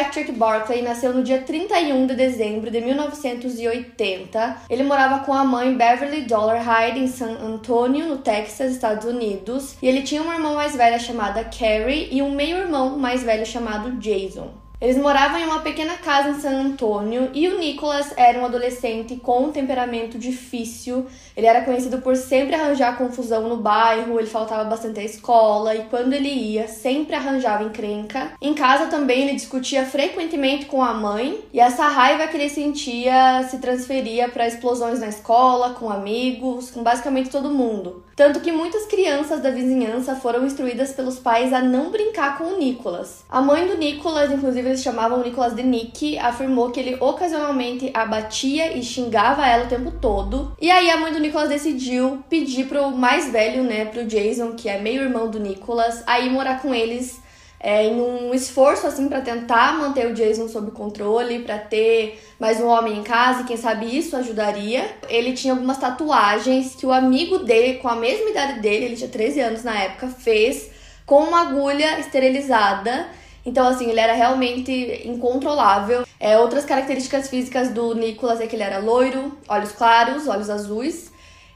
Patrick Barclay nasceu no dia 31 de dezembro de 1980. Ele morava com a mãe Beverly Dollarhide em San Antonio, no Texas, Estados Unidos. E ele tinha uma irmã mais velha chamada Carrie e um meio-irmão mais velho chamado Jason. Eles moravam em uma pequena casa em San Antônio e o Nicholas era um adolescente com um temperamento difícil. Ele era conhecido por sempre arranjar confusão no bairro, ele faltava bastante à escola e quando ele ia, sempre arranjava encrenca. Em casa também ele discutia frequentemente com a mãe e essa raiva que ele sentia se transferia para explosões na escola, com amigos, com basicamente todo mundo. Tanto que muitas crianças da vizinhança foram instruídas pelos pais a não brincar com o Nicholas. A mãe do Nicholas, inclusive, eles chamavam o Nicholas de Nick, afirmou que ele ocasionalmente abatia e xingava ela o tempo todo. E aí a mãe do Nicholas decidiu pedir pro mais velho, né, pro Jason, que é meio irmão do Nicholas, aí morar com eles é, em um esforço assim para tentar manter o Jason sob controle, para ter mais um homem em casa, e quem sabe isso ajudaria. Ele tinha algumas tatuagens que o amigo dele, com a mesma idade dele, ele tinha 13 anos na época, fez com uma agulha esterilizada então, assim, ele era realmente incontrolável. É, outras características físicas do Nicholas é que ele era loiro, olhos claros, olhos azuis.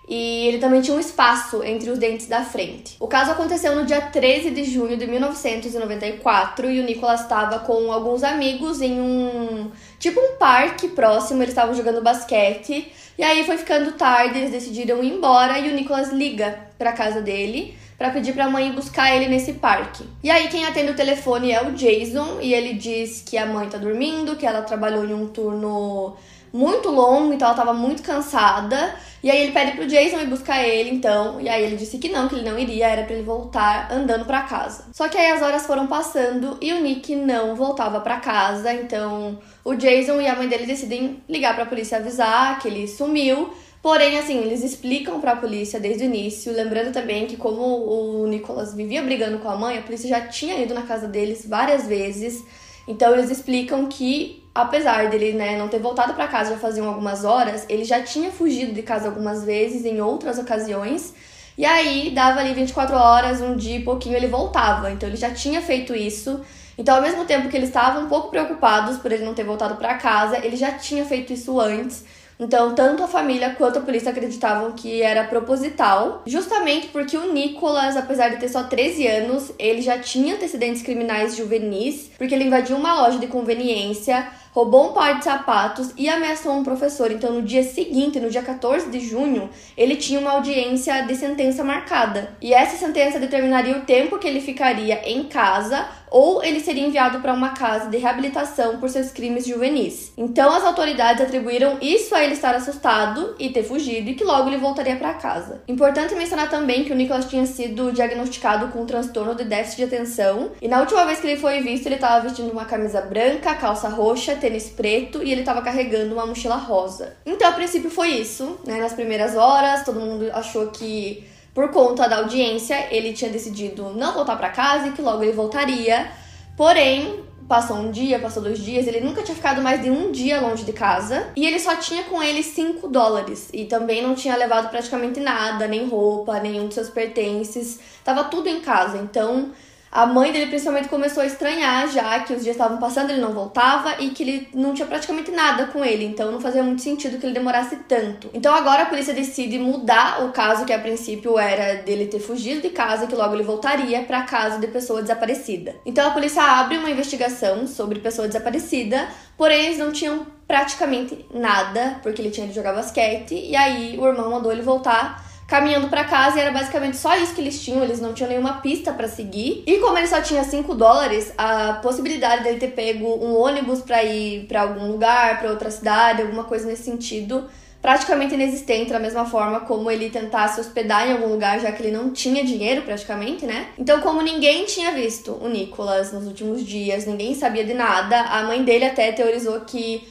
E ele também tinha um espaço entre os dentes da frente. O caso aconteceu no dia 13 de junho de 1994 e o Nicholas estava com alguns amigos em um tipo um parque próximo, eles estavam jogando basquete. E aí foi ficando tarde, eles decidiram ir embora e o Nicholas liga para casa dele para pedir para a mãe buscar ele nesse parque. E aí quem atende o telefone é o Jason e ele diz que a mãe tá dormindo, que ela trabalhou em um turno muito longo, então ela tava muito cansada. E aí ele pede pro Jason ir buscar ele, então. E aí ele disse que não, que ele não iria, era para ele voltar andando para casa. Só que aí as horas foram passando e o Nick não voltava para casa, então o Jason e a mãe dele decidem ligar para a polícia avisar que ele sumiu. Porém, assim, eles explicam para a polícia desde o início, lembrando também que como o Nicholas vivia brigando com a mãe, a polícia já tinha ido na casa deles várias vezes. Então eles explicam que apesar dele, né, não ter voltado para casa já faziam algumas horas, ele já tinha fugido de casa algumas vezes em outras ocasiões. E aí dava ali 24 horas, um dia e pouquinho ele voltava. Então ele já tinha feito isso. Então, ao mesmo tempo que eles estavam um pouco preocupados por ele não ter voltado para casa, ele já tinha feito isso antes. Então, tanto a família quanto a polícia acreditavam que era proposital, justamente porque o Nicholas, apesar de ter só 13 anos, ele já tinha antecedentes criminais juvenis, porque ele invadiu uma loja de conveniência, roubou um par de sapatos e ameaçou um professor. Então, no dia seguinte, no dia 14 de junho, ele tinha uma audiência de sentença marcada. E essa sentença determinaria o tempo que ele ficaria em casa ou ele seria enviado para uma casa de reabilitação por seus crimes juvenis. Então, as autoridades atribuíram isso a ele estar assustado e ter fugido e que logo ele voltaria para casa. Importante mencionar também que o Nicholas tinha sido diagnosticado com um transtorno de déficit de atenção e na última vez que ele foi visto, ele estava vestindo uma camisa branca, calça roxa, tênis preto e ele estava carregando uma mochila rosa. Então, a princípio foi isso, né? Nas primeiras horas, todo mundo achou que por conta da audiência, ele tinha decidido não voltar para casa e que logo ele voltaria. Porém, passou um dia, passou dois dias, ele nunca tinha ficado mais de um dia longe de casa e ele só tinha com ele 5 dólares e também não tinha levado praticamente nada, nem roupa, nenhum dos seus pertences, tava tudo em casa. Então, a mãe dele principalmente começou a estranhar já que os dias estavam passando, ele não voltava e que ele não tinha praticamente nada com ele, então não fazia muito sentido que ele demorasse tanto. Então agora a polícia decide mudar o caso que a princípio era dele ter fugido de casa e que logo ele voltaria para caso de pessoa desaparecida. Então a polícia abre uma investigação sobre pessoa desaparecida, porém eles não tinham praticamente nada, porque ele tinha de jogar basquete e aí o irmão mandou ele voltar caminhando para casa e era basicamente só isso que eles tinham, eles não tinham nenhuma pista para seguir. E como ele só tinha 5 dólares, a possibilidade dele ter pego um ônibus para ir para algum lugar, para outra cidade, alguma coisa nesse sentido, praticamente inexistente, da mesma forma como ele tentasse hospedar em algum lugar, já que ele não tinha dinheiro praticamente, né? Então, como ninguém tinha visto o Nicholas nos últimos dias, ninguém sabia de nada, a mãe dele até teorizou que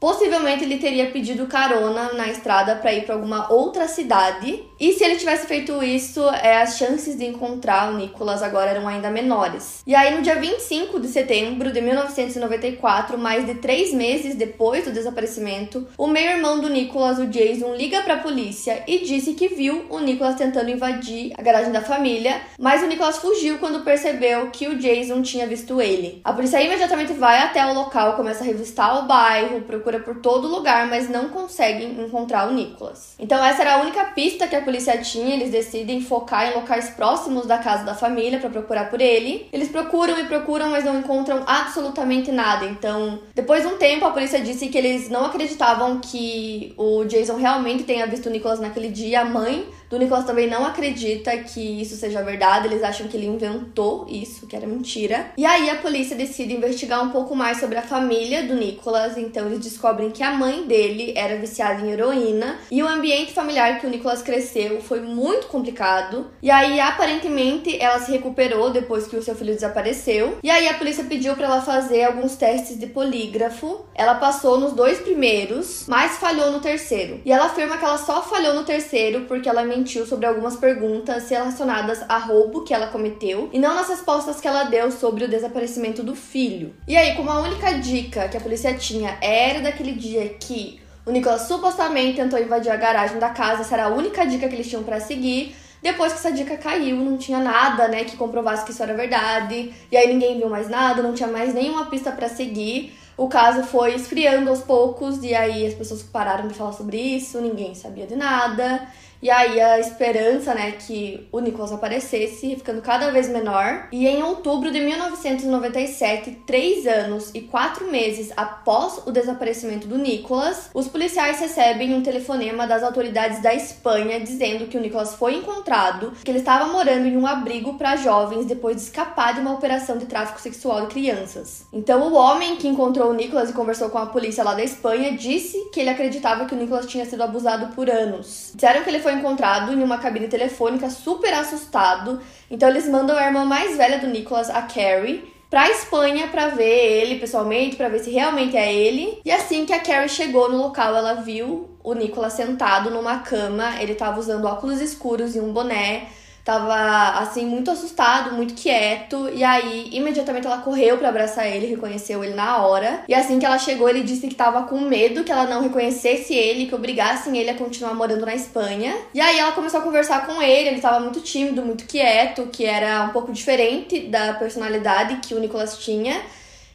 Possivelmente ele teria pedido carona na estrada para ir para alguma outra cidade. E se ele tivesse feito isso, é, as chances de encontrar o Nicholas agora eram ainda menores. E aí, no dia 25 de setembro de 1994, mais de três meses depois do desaparecimento, o meio-irmão do Nicholas, o Jason, liga para a polícia e disse que viu o Nicholas tentando invadir a garagem da família, mas o Nicholas fugiu quando percebeu que o Jason tinha visto ele. A polícia imediatamente vai até o local, começa a revistar o bairro, procura por todo lugar, mas não conseguem encontrar o Nicholas. Então essa era a única pista que a polícia tinha, eles decidem focar em locais próximos da casa da família para procurar por ele. Eles procuram e procuram, mas não encontram absolutamente nada. Então, depois de um tempo, a polícia disse que eles não acreditavam que o Jason realmente tenha visto o Nicholas naquele dia. A mãe do Nicholas também não acredita que isso seja verdade, eles acham que ele inventou isso, que era mentira. E aí a polícia decide investigar um pouco mais sobre a família do Nicholas, então eles descobrem que a mãe dele era viciada em heroína e o ambiente familiar que o Nicholas cresceu foi muito complicado. E aí aparentemente ela se recuperou depois que o seu filho desapareceu. E aí a polícia pediu para ela fazer alguns testes de polígrafo. Ela passou nos dois primeiros, mas falhou no terceiro. E ela afirma que ela só falhou no terceiro porque ela mentiu sobre algumas perguntas relacionadas a roubo que ela cometeu e não nas respostas que ela deu sobre o desaparecimento do filho. E aí, como a única dica que a polícia tinha era daquele dia que o Nicolas supostamente tentou invadir a garagem da casa, essa era a única dica que eles tinham para seguir. Depois que essa dica caiu, não tinha nada, né, que comprovasse que isso era verdade. E aí ninguém viu mais nada, não tinha mais nenhuma pista para seguir. O caso foi esfriando aos poucos e aí as pessoas pararam de falar sobre isso, ninguém sabia de nada. E aí a esperança, né, que o Nicholas aparecesse ficando cada vez menor. E em outubro de 1997, três anos e quatro meses após o desaparecimento do Nicholas, os policiais recebem um telefonema das autoridades da Espanha dizendo que o Nicholas foi encontrado, que ele estava morando em um abrigo para jovens depois de escapar de uma operação de tráfico sexual de crianças. Então o homem que encontrou o Nicholas e conversou com a polícia lá da Espanha disse que ele acreditava que o Nicholas tinha sido abusado por anos. Disseram que ele foi foi encontrado em uma cabine telefônica super assustado. Então eles mandam a irmã mais velha do Nicholas, a Carrie, pra Espanha para ver ele pessoalmente, para ver se realmente é ele. E assim que a Carrie chegou no local, ela viu o Nicholas sentado numa cama, ele tava usando óculos escuros e um boné tava assim muito assustado, muito quieto, e aí imediatamente ela correu para abraçar ele, reconheceu ele na hora. E assim que ela chegou, ele disse que tava com medo que ela não reconhecesse ele, que obrigassem ele a continuar morando na Espanha. E aí ela começou a conversar com ele, ele tava muito tímido, muito quieto, que era um pouco diferente da personalidade que o Nicolas tinha.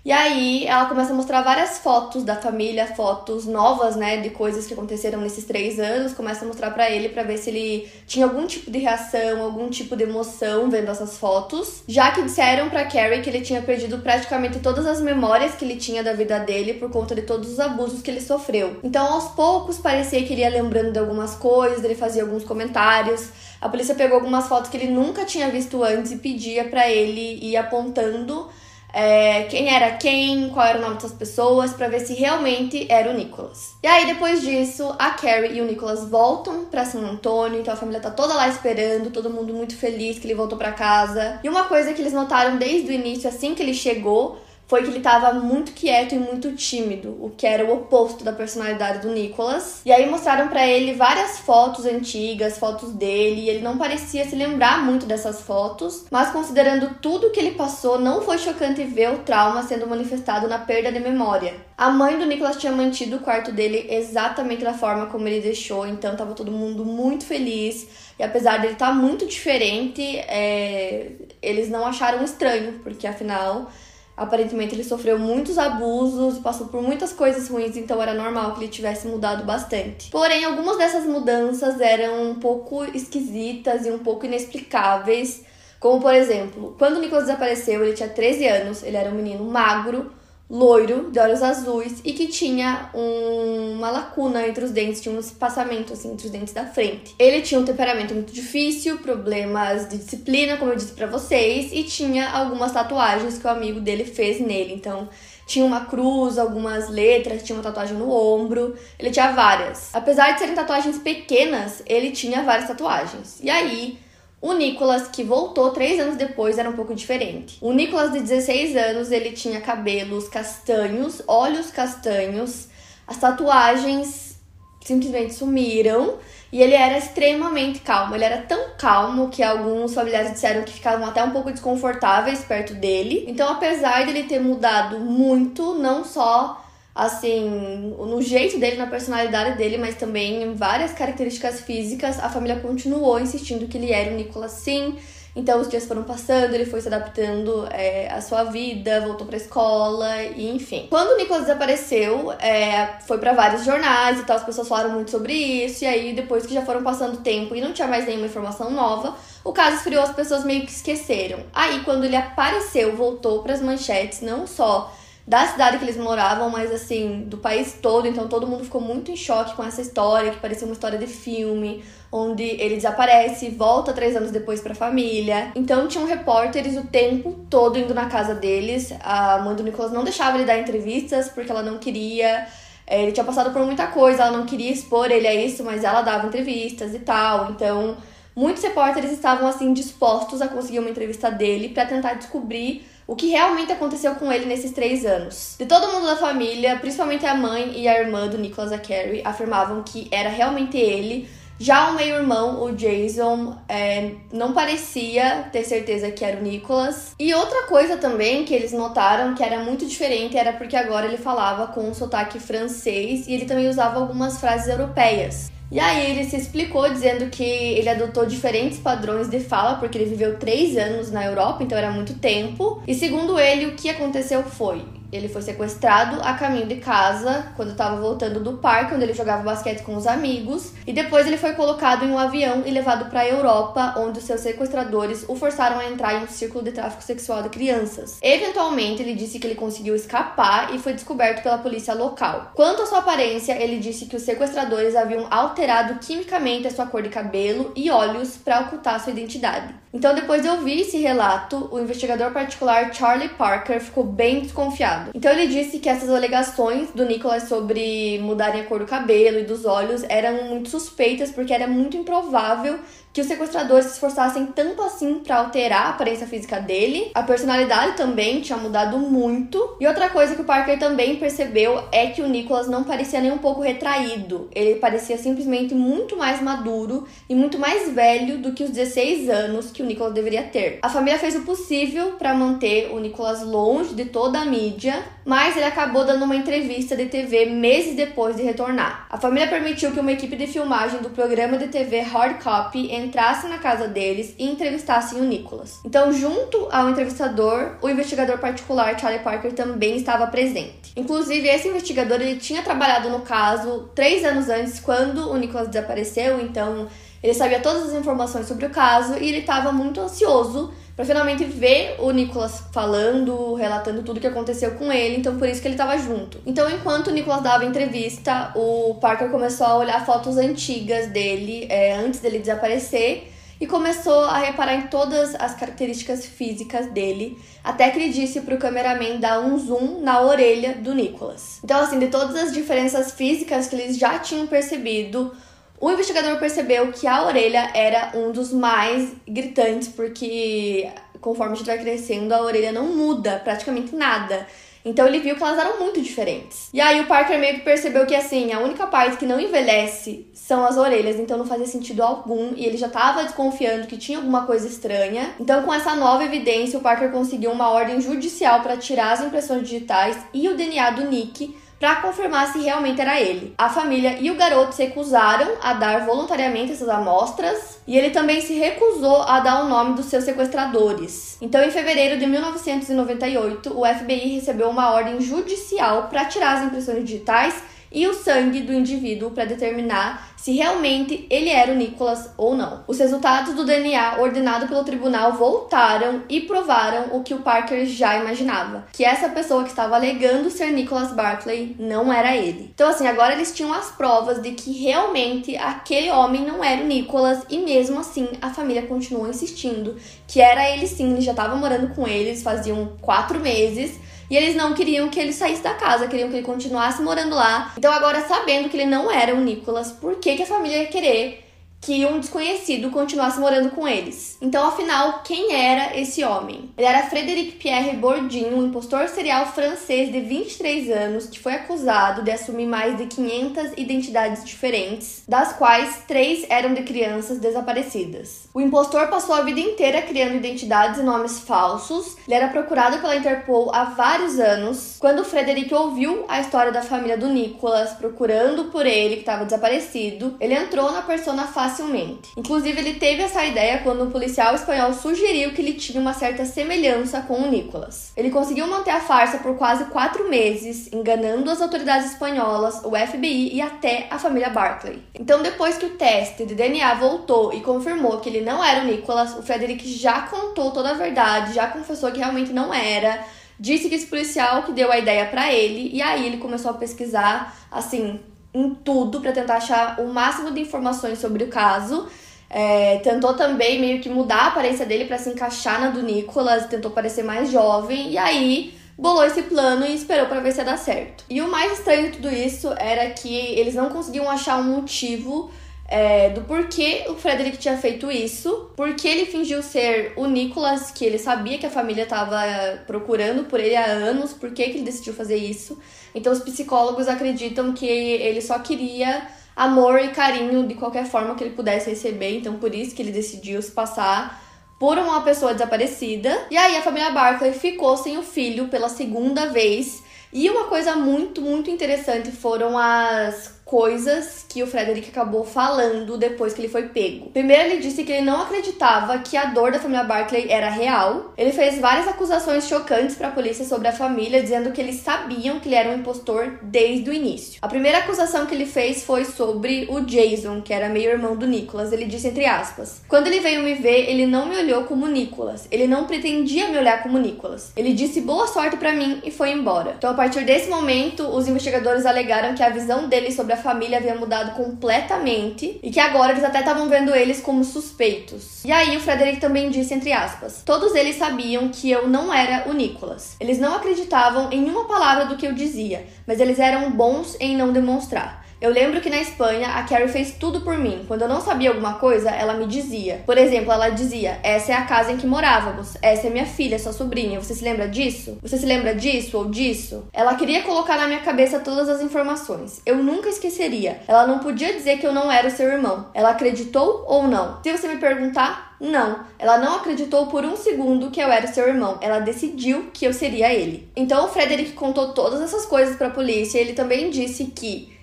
E aí ela começa a mostrar várias fotos da família, fotos novas, né, de coisas que aconteceram nesses três anos. Começa a mostrar para ele para ver se ele tinha algum tipo de reação, algum tipo de emoção vendo essas fotos. Já que disseram para Carrie que ele tinha perdido praticamente todas as memórias que ele tinha da vida dele por conta de todos os abusos que ele sofreu. Então, aos poucos parecia que ele ia lembrando de algumas coisas, ele fazia alguns comentários. A polícia pegou algumas fotos que ele nunca tinha visto antes e pedia para ele ir apontando é, quem era quem, qual era o nome dessas pessoas, para ver se realmente era o Nicholas. E aí, depois disso, a Carrie e o Nicholas voltam para São Antônio, então a família tá toda lá esperando, todo mundo muito feliz que ele voltou para casa. E uma coisa que eles notaram desde o início, assim que ele chegou, foi que ele estava muito quieto e muito tímido, o que era o oposto da personalidade do Nicholas. E aí mostraram para ele várias fotos antigas, fotos dele, e ele não parecia se lembrar muito dessas fotos, mas considerando tudo que ele passou, não foi chocante ver o trauma sendo manifestado na perda de memória. A mãe do Nicholas tinha mantido o quarto dele exatamente da forma como ele deixou, então tava todo mundo muito feliz. E apesar dele estar tá muito diferente, é... eles não acharam estranho, porque afinal Aparentemente ele sofreu muitos abusos, passou por muitas coisas ruins, então era normal que ele tivesse mudado bastante. Porém, algumas dessas mudanças eram um pouco esquisitas e um pouco inexplicáveis. Como, por exemplo, quando Nicholas desapareceu, ele tinha 13 anos, ele era um menino magro, loiro, de olhos azuis e que tinha um, uma lacuna entre os dentes, tinha um espaçamento assim entre os dentes da frente. Ele tinha um temperamento muito difícil, problemas de disciplina, como eu disse para vocês, e tinha algumas tatuagens que o amigo dele fez nele. Então, tinha uma cruz, algumas letras, tinha uma tatuagem no ombro, ele tinha várias. Apesar de serem tatuagens pequenas, ele tinha várias tatuagens. E aí, o Nicolas, que voltou três anos depois, era um pouco diferente. O Nicolas, de 16 anos, ele tinha cabelos castanhos, olhos castanhos, as tatuagens simplesmente sumiram. E ele era extremamente calmo. Ele era tão calmo que alguns familiares disseram que ficavam até um pouco desconfortáveis perto dele. Então, apesar dele ter mudado muito, não só assim, no jeito dele, na personalidade dele, mas também em várias características físicas, a família continuou insistindo que ele era o Nicolas sim. Então os dias foram passando, ele foi se adaptando é, à sua vida, voltou pra escola, e enfim. Quando o Nicolas desapareceu, é, foi para vários jornais e tal, as pessoas falaram muito sobre isso, e aí depois que já foram passando tempo e não tinha mais nenhuma informação nova, o caso esfriou, as pessoas meio que esqueceram. Aí quando ele apareceu, voltou para as manchetes, não só da cidade que eles moravam, mas assim, do país todo. Então todo mundo ficou muito em choque com essa história, que parecia uma história de filme, onde ele desaparece volta três anos depois para a família. Então tinham repórteres o tempo todo indo na casa deles. A mãe do Nicolas não deixava ele dar entrevistas porque ela não queria. É, ele tinha passado por muita coisa, ela não queria expor ele a isso, mas ela dava entrevistas e tal. Então, muitos repórteres estavam assim dispostos a conseguir uma entrevista dele para tentar descobrir o que realmente aconteceu com ele nesses três anos. De todo mundo da família, principalmente a mãe e a irmã do Nicholas Carey, afirmavam que era realmente ele. Já o meio-irmão, o Jason, é, não parecia ter certeza que era o Nicholas. E outra coisa também que eles notaram que era muito diferente era porque agora ele falava com um sotaque francês e ele também usava algumas frases europeias. E aí ele se explicou dizendo que ele adotou diferentes padrões de fala porque ele viveu três anos na Europa, então era muito tempo. E segundo ele, o que aconteceu foi ele foi sequestrado a caminho de casa quando estava voltando do parque onde ele jogava basquete com os amigos e depois ele foi colocado em um avião e levado para a Europa, onde os seus sequestradores o forçaram a entrar em um círculo de tráfico sexual de crianças. Eventualmente, ele disse que ele conseguiu escapar e foi descoberto pela polícia local. Quanto à sua aparência, ele disse que os sequestradores haviam alterado quimicamente a sua cor de cabelo e olhos para ocultar sua identidade. Então, depois de ouvir esse relato, o investigador particular Charlie Parker ficou bem desconfiado. Então, ele disse que essas alegações do Nicholas sobre mudarem a cor do cabelo e dos olhos eram muito suspeitas, porque era muito improvável que os sequestradores se esforçassem tanto assim para alterar a aparência física dele. A personalidade também tinha mudado muito. E outra coisa que o Parker também percebeu é que o Nicholas não parecia nem um pouco retraído. Ele parecia simplesmente muito mais maduro e muito mais velho do que os 16 anos que o Nicholas deveria ter. A família fez o possível para manter o Nicholas longe de toda a mídia, mas ele acabou dando uma entrevista de TV meses depois de retornar. A família permitiu que uma equipe de filmagem do programa de TV Hard Copy entrassem na casa deles e entrevistassem o Nicholas. Então, junto ao entrevistador, o investigador particular Charlie Parker também estava presente. Inclusive, esse investigador ele tinha trabalhado no caso três anos antes, quando o Nicholas desapareceu, então ele sabia todas as informações sobre o caso e ele estava muito ansioso para finalmente ver o Nicholas falando, relatando tudo que aconteceu com ele, então por isso que ele estava junto. Então, enquanto o Nicholas dava entrevista, o Parker começou a olhar fotos antigas dele, é, antes dele desaparecer, e começou a reparar em todas as características físicas dele, até que ele disse pro cameraman dar um zoom na orelha do Nicholas. Então, assim, de todas as diferenças físicas que eles já tinham percebido, o investigador percebeu que a orelha era um dos mais gritantes, porque conforme a gente vai crescendo, a orelha não muda praticamente nada. Então ele viu que elas eram muito diferentes. E aí o Parker meio que percebeu que assim, a única parte que não envelhece são as orelhas, então não fazia sentido algum e ele já estava desconfiando que tinha alguma coisa estranha. Então com essa nova evidência, o Parker conseguiu uma ordem judicial para tirar as impressões digitais e o DNA do Nick para confirmar se realmente era ele. A família e o garoto se recusaram a dar voluntariamente essas amostras e ele também se recusou a dar o nome dos seus sequestradores. Então, em fevereiro de 1998, o FBI recebeu uma ordem judicial para tirar as impressões digitais e o sangue do indivíduo para determinar se realmente ele era o Nicholas ou não. Os resultados do DNA ordenado pelo tribunal voltaram e provaram o que o Parker já imaginava, que essa pessoa que estava alegando ser Nicholas Barclay não era ele. Então assim, agora eles tinham as provas de que realmente aquele homem não era o Nicholas e mesmo assim a família continuou insistindo que era ele sim, ele já estava morando com eles faziam quatro meses e eles não queriam que ele saísse da casa, queriam que ele continuasse morando lá. Então, agora sabendo que ele não era o Nicholas, por que, que a família ia querer que um desconhecido continuasse morando com eles. Então, afinal, quem era esse homem? Ele era Frederic Pierre Bourdin, um impostor serial francês de 23 anos que foi acusado de assumir mais de 500 identidades diferentes, das quais três eram de crianças desaparecidas. O impostor passou a vida inteira criando identidades e nomes falsos. Ele era procurado pela Interpol há vários anos. Quando Frederic ouviu a história da família do Nicolas procurando por ele que estava desaparecido, ele entrou na persona fácil facilmente. Inclusive, ele teve essa ideia quando um policial espanhol sugeriu que ele tinha uma certa semelhança com o Nicholas. Ele conseguiu manter a farsa por quase quatro meses, enganando as autoridades espanholas, o FBI e até a família Barclay. Então, depois que o teste de DNA voltou e confirmou que ele não era o Nicholas, o Frederick já contou toda a verdade, já confessou que realmente não era. Disse que esse policial que deu a ideia para ele, e aí ele começou a pesquisar, assim, em tudo para tentar achar o máximo de informações sobre o caso. É, tentou também meio que mudar a aparência dele para se encaixar na do Nicolas, tentou parecer mais jovem, e aí bolou esse plano e esperou para ver se ia dar certo. E o mais estranho de tudo isso era que eles não conseguiam achar um motivo é, do porquê o Frederick tinha feito isso, porque ele fingiu ser o Nicholas, que ele sabia que a família estava procurando por ele há anos, por que ele decidiu fazer isso. Então os psicólogos acreditam que ele só queria amor e carinho de qualquer forma que ele pudesse receber, então por isso que ele decidiu se passar por uma pessoa desaparecida. E aí a família Barclay ficou sem o filho pela segunda vez. E uma coisa muito, muito interessante foram as coisas que o Frederick acabou falando depois que ele foi pego. Primeiro, ele disse que ele não acreditava que a dor da família Barclay era real. Ele fez várias acusações chocantes para a polícia sobre a família, dizendo que eles sabiam que ele era um impostor desde o início. A primeira acusação que ele fez foi sobre o Jason, que era meio irmão do Nicholas. Ele disse entre aspas: "Quando ele veio me ver, ele não me olhou como Nicholas. Ele não pretendia me olhar como Nicholas. Ele disse boa sorte para mim e foi embora." Então, a partir desse momento, os investigadores alegaram que a visão dele sobre a família havia mudado completamente e que agora eles até estavam vendo eles como suspeitos. E aí o Frederick também disse, entre aspas, todos eles sabiam que eu não era o Nicholas. Eles não acreditavam em uma palavra do que eu dizia, mas eles eram bons em não demonstrar. Eu lembro que na Espanha a Carrie fez tudo por mim. Quando eu não sabia alguma coisa, ela me dizia. Por exemplo, ela dizia: Essa é a casa em que morávamos. Essa é minha filha, sua sobrinha. Você se lembra disso? Você se lembra disso ou disso? Ela queria colocar na minha cabeça todas as informações. Eu nunca esqueceria. Ela não podia dizer que eu não era o seu irmão. Ela acreditou ou não? Se você me perguntar, não, ela não acreditou por um segundo que eu era seu irmão. Ela decidiu que eu seria ele. Então o Frederick contou todas essas coisas para a polícia e ele também disse que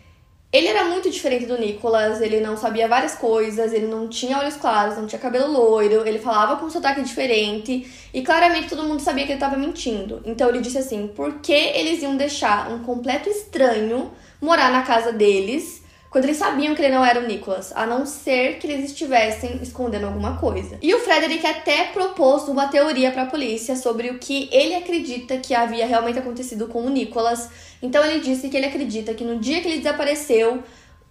ele era muito diferente do Nicholas, ele não sabia várias coisas, ele não tinha olhos claros, não tinha cabelo loiro, ele falava com um sotaque diferente e claramente todo mundo sabia que ele estava mentindo. Então ele disse assim: por que eles iam deixar um completo estranho morar na casa deles quando eles sabiam que ele não era o Nicholas, a não ser que eles estivessem escondendo alguma coisa. E o Frederick até propôs uma teoria para a polícia sobre o que ele acredita que havia realmente acontecido com o Nicholas. Então ele disse que ele acredita que no dia que ele desapareceu,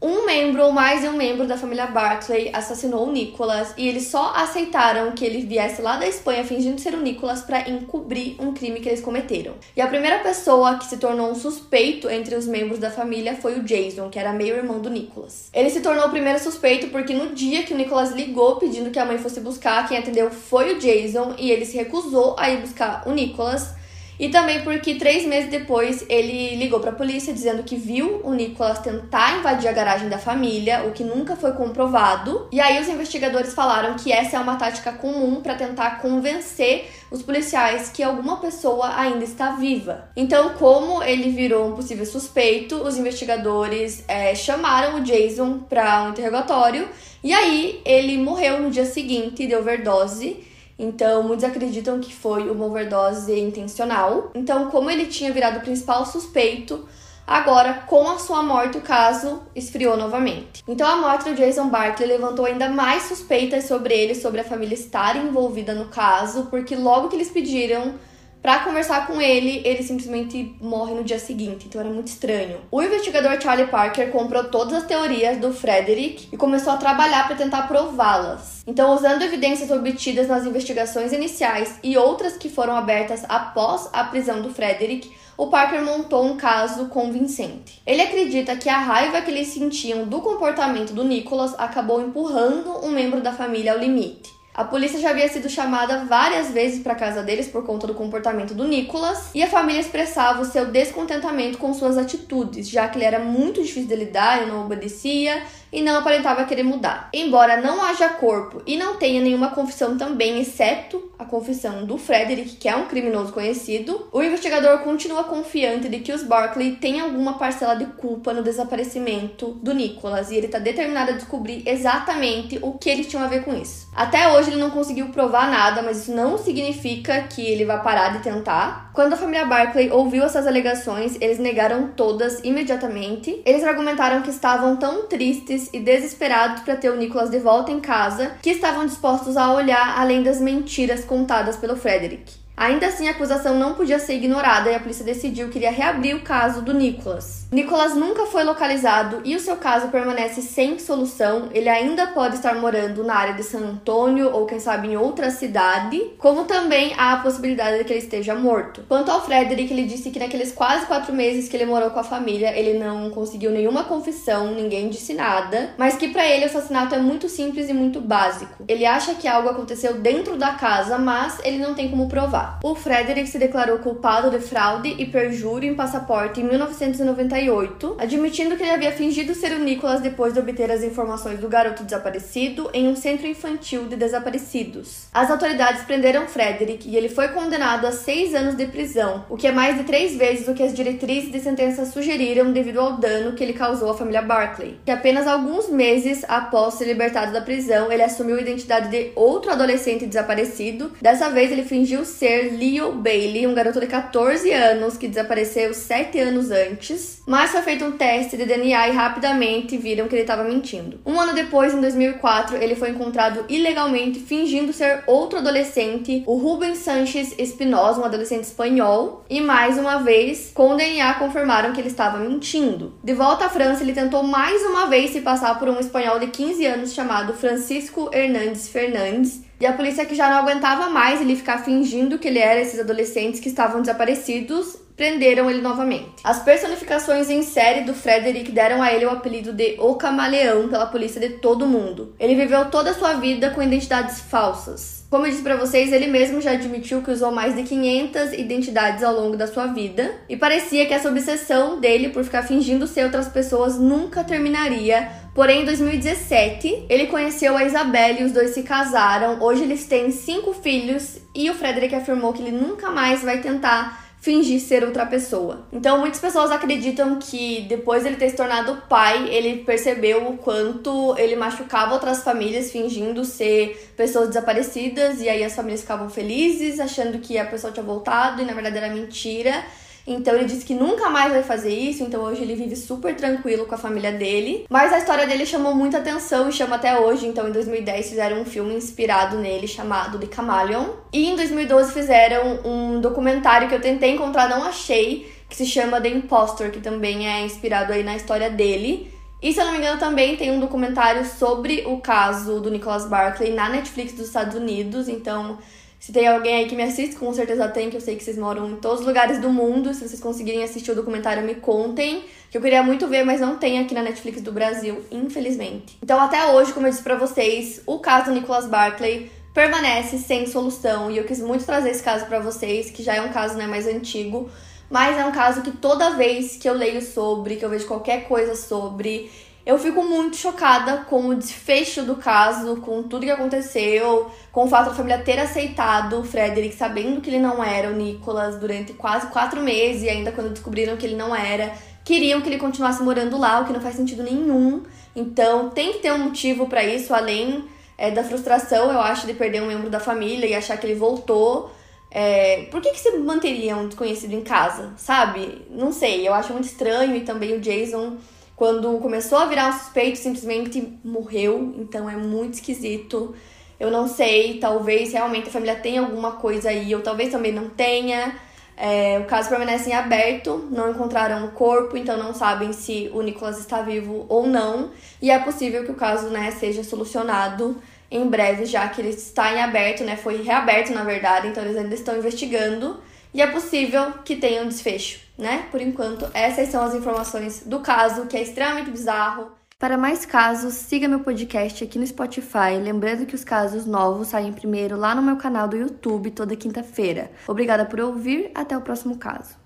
um membro ou mais de um membro da família Barclay assassinou o Nicholas e eles só aceitaram que ele viesse lá da Espanha fingindo ser o Nicholas para encobrir um crime que eles cometeram. E a primeira pessoa que se tornou um suspeito entre os membros da família foi o Jason, que era meio irmão do Nicholas. Ele se tornou o primeiro suspeito porque no dia que o Nicholas ligou pedindo que a mãe fosse buscar, quem atendeu foi o Jason e ele se recusou a ir buscar o Nicholas. E também porque três meses depois ele ligou para a polícia dizendo que viu o Nicholas tentar invadir a garagem da família, o que nunca foi comprovado. E aí os investigadores falaram que essa é uma tática comum para tentar convencer os policiais que alguma pessoa ainda está viva. Então, como ele virou um possível suspeito, os investigadores é, chamaram o Jason para um interrogatório e aí ele morreu no dia seguinte de overdose. Então, muitos acreditam que foi uma overdose intencional. Então, como ele tinha virado o principal suspeito, agora com a sua morte o caso esfriou novamente. Então, a morte do Jason Barkley levantou ainda mais suspeitas sobre ele, sobre a família estar envolvida no caso, porque logo que eles pediram para conversar com ele, ele simplesmente morre no dia seguinte, então era muito estranho. O investigador Charlie Parker comprou todas as teorias do Frederick e começou a trabalhar para tentar prová-las. Então, usando evidências obtidas nas investigações iniciais e outras que foram abertas após a prisão do Frederick, o Parker montou um caso convincente. Ele acredita que a raiva que eles sentiam do comportamento do Nicholas acabou empurrando um membro da família ao limite. A polícia já havia sido chamada várias vezes para casa deles por conta do comportamento do Nicholas, e a família expressava o seu descontentamento com suas atitudes, já que ele era muito difícil de lidar e não obedecia e não aparentava querer mudar. Embora não haja corpo e não tenha nenhuma confissão também, exceto a confissão do Frederick, que é um criminoso conhecido, o investigador continua confiante de que os Barkley têm alguma parcela de culpa no desaparecimento do Nicholas e ele está determinado a descobrir exatamente o que eles tinham a ver com isso. Até hoje ele não conseguiu provar nada, mas isso não significa que ele vai parar de tentar. Quando a família Barkley ouviu essas alegações, eles negaram todas imediatamente. Eles argumentaram que estavam tão tristes e desesperados para ter o Nicholas de volta em casa que estavam dispostos a olhar além das mentiras contadas pelo Frederick. Ainda assim, a acusação não podia ser ignorada e a polícia decidiu que iria reabrir o caso do Nicholas. Nicholas nunca foi localizado e o seu caso permanece sem solução. Ele ainda pode estar morando na área de San Antônio ou, quem sabe, em outra cidade, como também há a possibilidade de que ele esteja morto. Quanto ao Frederick, ele disse que naqueles quase quatro meses que ele morou com a família, ele não conseguiu nenhuma confissão, ninguém disse nada, mas que para ele o assassinato é muito simples e muito básico. Ele acha que algo aconteceu dentro da casa, mas ele não tem como provar. O Frederick se declarou culpado de fraude e perjúrio em passaporte em 1998, admitindo que ele havia fingido ser o Nicholas depois de obter as informações do garoto desaparecido em um centro infantil de desaparecidos. As autoridades prenderam Frederick e ele foi condenado a seis anos de prisão, o que é mais de três vezes o que as diretrizes de sentença sugeriram devido ao dano que ele causou à família Barclay. Que apenas alguns meses após ser libertado da prisão, ele assumiu a identidade de outro adolescente desaparecido. Dessa vez, ele fingiu ser ser Leo Bailey, um garoto de 14 anos que desapareceu 7 anos antes, mas foi feito um teste de DNA e rapidamente viram que ele estava mentindo. Um ano depois, em 2004, ele foi encontrado ilegalmente fingindo ser outro adolescente, o Rubens Sanchez Espinosa, um adolescente espanhol, e mais uma vez, com o DNA confirmaram que ele estava mentindo. De volta à França, ele tentou mais uma vez se passar por um espanhol de 15 anos chamado Francisco Hernandes Fernandes, e a polícia que já não aguentava mais ele ficar fingindo que ele era esses adolescentes que estavam desaparecidos, prenderam ele novamente. As personificações em série do Frederick deram a ele o apelido de O Camaleão pela polícia de todo mundo. Ele viveu toda a sua vida com identidades falsas. Como eu disse para vocês, ele mesmo já admitiu que usou mais de 500 identidades ao longo da sua vida e parecia que essa obsessão dele por ficar fingindo ser outras pessoas nunca terminaria Porém, em 2017, ele conheceu a Isabelle e os dois se casaram. Hoje eles têm cinco filhos e o Frederick afirmou que ele nunca mais vai tentar fingir ser outra pessoa. Então, muitas pessoas acreditam que depois ele ter se tornado pai, ele percebeu o quanto ele machucava outras famílias fingindo ser pessoas desaparecidas e aí as famílias ficavam felizes, achando que a pessoa tinha voltado e na verdade era mentira. Então ele disse que nunca mais vai fazer isso, então hoje ele vive super tranquilo com a família dele. Mas a história dele chamou muita atenção e chama até hoje, então em 2010 fizeram um filme inspirado nele chamado The Chameleon. E em 2012 fizeram um documentário que eu tentei encontrar, não achei, que se chama The Impostor, que também é inspirado aí na história dele. E se eu não me engano, também tem um documentário sobre o caso do Nicholas Barkley na Netflix dos Estados Unidos, então se tem alguém aí que me assiste, com certeza tem, que eu sei que vocês moram em todos os lugares do mundo. Se vocês conseguirem assistir o documentário, me contem. Que eu queria muito ver, mas não tem aqui na Netflix do Brasil, infelizmente. Então, até hoje, como eu disse pra vocês, o caso do Nicholas Barclay permanece sem solução. E eu quis muito trazer esse caso para vocês, que já é um caso né, mais antigo. Mas é um caso que toda vez que eu leio sobre, que eu vejo qualquer coisa sobre, eu fico muito chocada com o desfecho do caso, com tudo que aconteceu, com o fato da família ter aceitado o Frederick, sabendo que ele não era o Nicholas durante quase quatro meses, e ainda quando descobriram que ele não era, queriam que ele continuasse morando lá, o que não faz sentido nenhum. Então tem que ter um motivo para isso, além é, da frustração, eu acho, de perder um membro da família e achar que ele voltou. É, por que, que você manteria um desconhecido em casa, sabe? Não sei, eu acho muito estranho e também o Jason quando começou a virar um suspeito, simplesmente morreu. Então é muito esquisito. Eu não sei, talvez realmente a família tenha alguma coisa aí, ou talvez também não tenha. É, o caso permanece em aberto, não encontraram o corpo, então não sabem se o Nicolas está vivo ou não. E é possível que o caso né, seja solucionado em breve, já que ele está em aberto, né? Foi reaberto, na verdade, então eles ainda estão investigando. E é possível que tenha um desfecho, né? Por enquanto, essas são as informações do caso, que é extremamente bizarro. Para mais casos, siga meu podcast aqui no Spotify. Lembrando que os casos novos saem primeiro lá no meu canal do YouTube toda quinta-feira. Obrigada por ouvir, até o próximo caso.